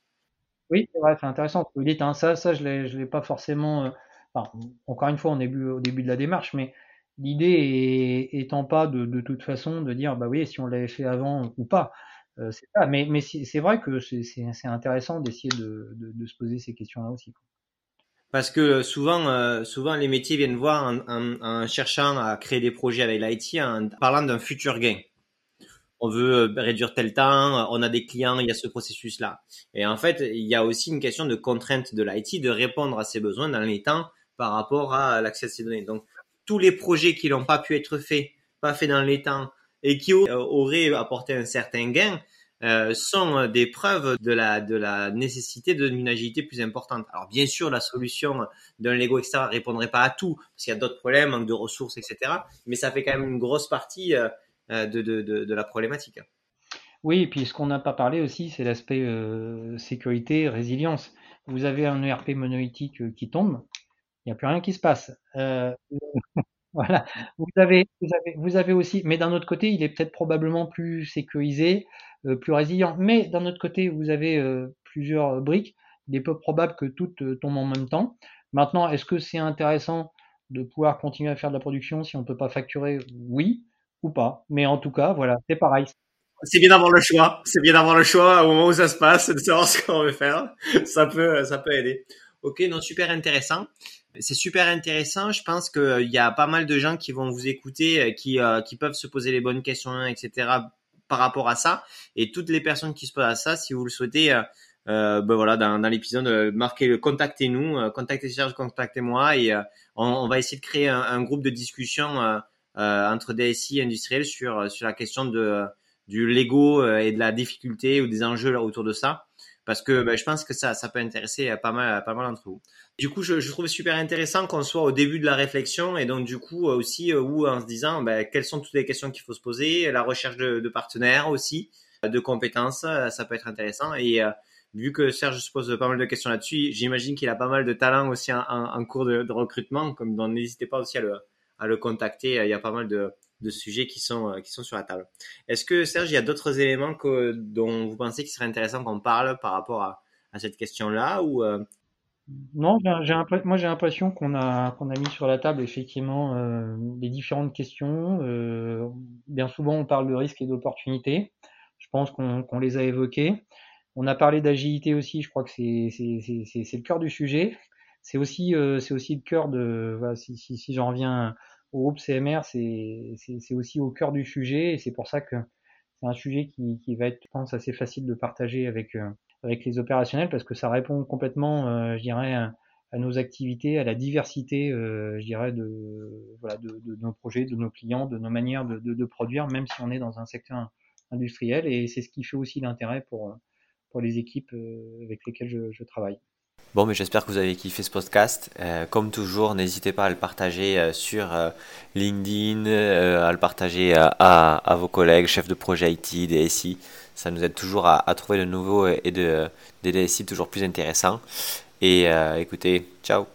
Oui, c'est vrai, c'est intéressant. Vous dites, hein, ça, ça, je je l'ai pas forcément encore une fois, on est au début de la démarche, mais l'idée étant pas de, de, toute façon de dire, bah oui, si on l'avait fait avant ou pas. Euh, c'est ça. Mais, mais c'est vrai que c'est intéressant d'essayer de, de, de, se poser ces questions-là aussi. Parce que souvent, euh, souvent les métiers viennent voir en, en, en, cherchant à créer des projets avec l'IT, en parlant d'un futur gain. On veut euh, réduire tel temps, on a des clients, il y a ce processus-là. Et en fait, il y a aussi une question de contrainte de l'IT de répondre à ces besoins dans les temps par rapport à l'accès à ces données. Donc, tous les projets qui n'ont pas pu être faits, pas faits dans les temps, et qui euh, auraient apporté un certain gain, euh, sont des preuves de la, de la nécessité d'une agilité plus importante. Alors bien sûr, la solution d'un Lego, etc., répondrait pas à tout, parce qu'il y a d'autres problèmes, manque de ressources, etc. Mais ça fait quand même une grosse partie euh, de, de, la problématique. Oui, et puis ce qu'on n'a pas parlé aussi, c'est l'aspect euh, sécurité, résilience. Vous avez un ERP monolithique qui tombe, il n'y a plus rien qui se passe. Euh, [LAUGHS] voilà. Vous avez, vous avez, vous avez aussi, mais d'un autre côté, il est peut-être probablement plus sécurisé, euh, plus résilient. Mais d'un autre côté, vous avez euh, plusieurs briques. il est peu probable que toutes tombent en même temps. Maintenant, est-ce que c'est intéressant de pouvoir continuer à faire de la production si on ne peut pas facturer? Oui pas. Mais en tout cas, voilà, c'est pareil. C'est bien d'avoir le choix. C'est bien d'avoir le choix au moment où ça se passe, de savoir [LAUGHS] ce qu'on veut faire. Ça peut, ça peut aider. Ok, non, super intéressant. C'est super intéressant. Je pense qu'il y a pas mal de gens qui vont vous écouter, euh, qui, euh, qui peuvent se poser les bonnes questions, etc. par rapport à ça. Et toutes les personnes qui se posent à ça, si vous le souhaitez, euh, euh ben voilà, dans, l'épisode, marquez, contactez-nous, contactez Serge, contactez-moi, et on, va essayer de créer un groupe de discussion entre DSI et industriels sur sur la question de du Lego et de la difficulté ou des enjeux autour de ça parce que ben, je pense que ça, ça peut intéresser pas mal, pas mal d'entre vous. Du coup, je, je trouve super intéressant qu'on soit au début de la réflexion et donc du coup aussi euh, où en se disant ben, quelles sont toutes les questions qu'il faut se poser, la recherche de, de, partenaires aussi, de compétences, ça peut être intéressant et euh, vu que Serge se pose pas mal de questions là-dessus, j'imagine qu'il a pas mal de talent aussi en, en, cours de, de, recrutement, comme donc n'hésitez pas aussi à le, à le contacter. Il y a pas mal de, de sujets qui sont, euh, qui sont sur la table. Est-ce que Serge, il y a d'autres éléments dont vous pensez qu'il serait intéressant qu'on parle par rapport à, à cette question-là ou euh... Non, moi j'ai l'impression qu'on a qu'on a mis sur la table effectivement euh, les différentes questions. Euh, bien souvent on parle de risques et d'opportunités. Je pense qu'on les a évoqués. On a parlé d'agilité aussi. Je crois que c'est le cœur du sujet. C'est aussi euh, c'est aussi le cœur de voilà, si si, si j'en reviens au groupe CMR, c'est aussi au cœur du sujet et c'est pour ça que c'est un sujet qui, qui, va être, je pense, assez facile de partager avec, euh, avec les opérationnels parce que ça répond complètement, euh, je dirais, à, nos activités, à la diversité, je dirais, de, voilà, de, de, nos projets, de nos clients, de nos manières de, de, produire, même si on est dans un secteur industriel et c'est ce qui fait aussi l'intérêt pour, pour les équipes avec lesquelles je, je travaille. Bon, mais j'espère que vous avez kiffé ce podcast. Euh, comme toujours, n'hésitez pas à le partager euh, sur euh, LinkedIn, à le partager à, vos collègues, chefs de projet IT, DSI. Ça nous aide toujours à, à trouver de nouveaux et de, des DSI toujours plus intéressants. Et écoutez, ciao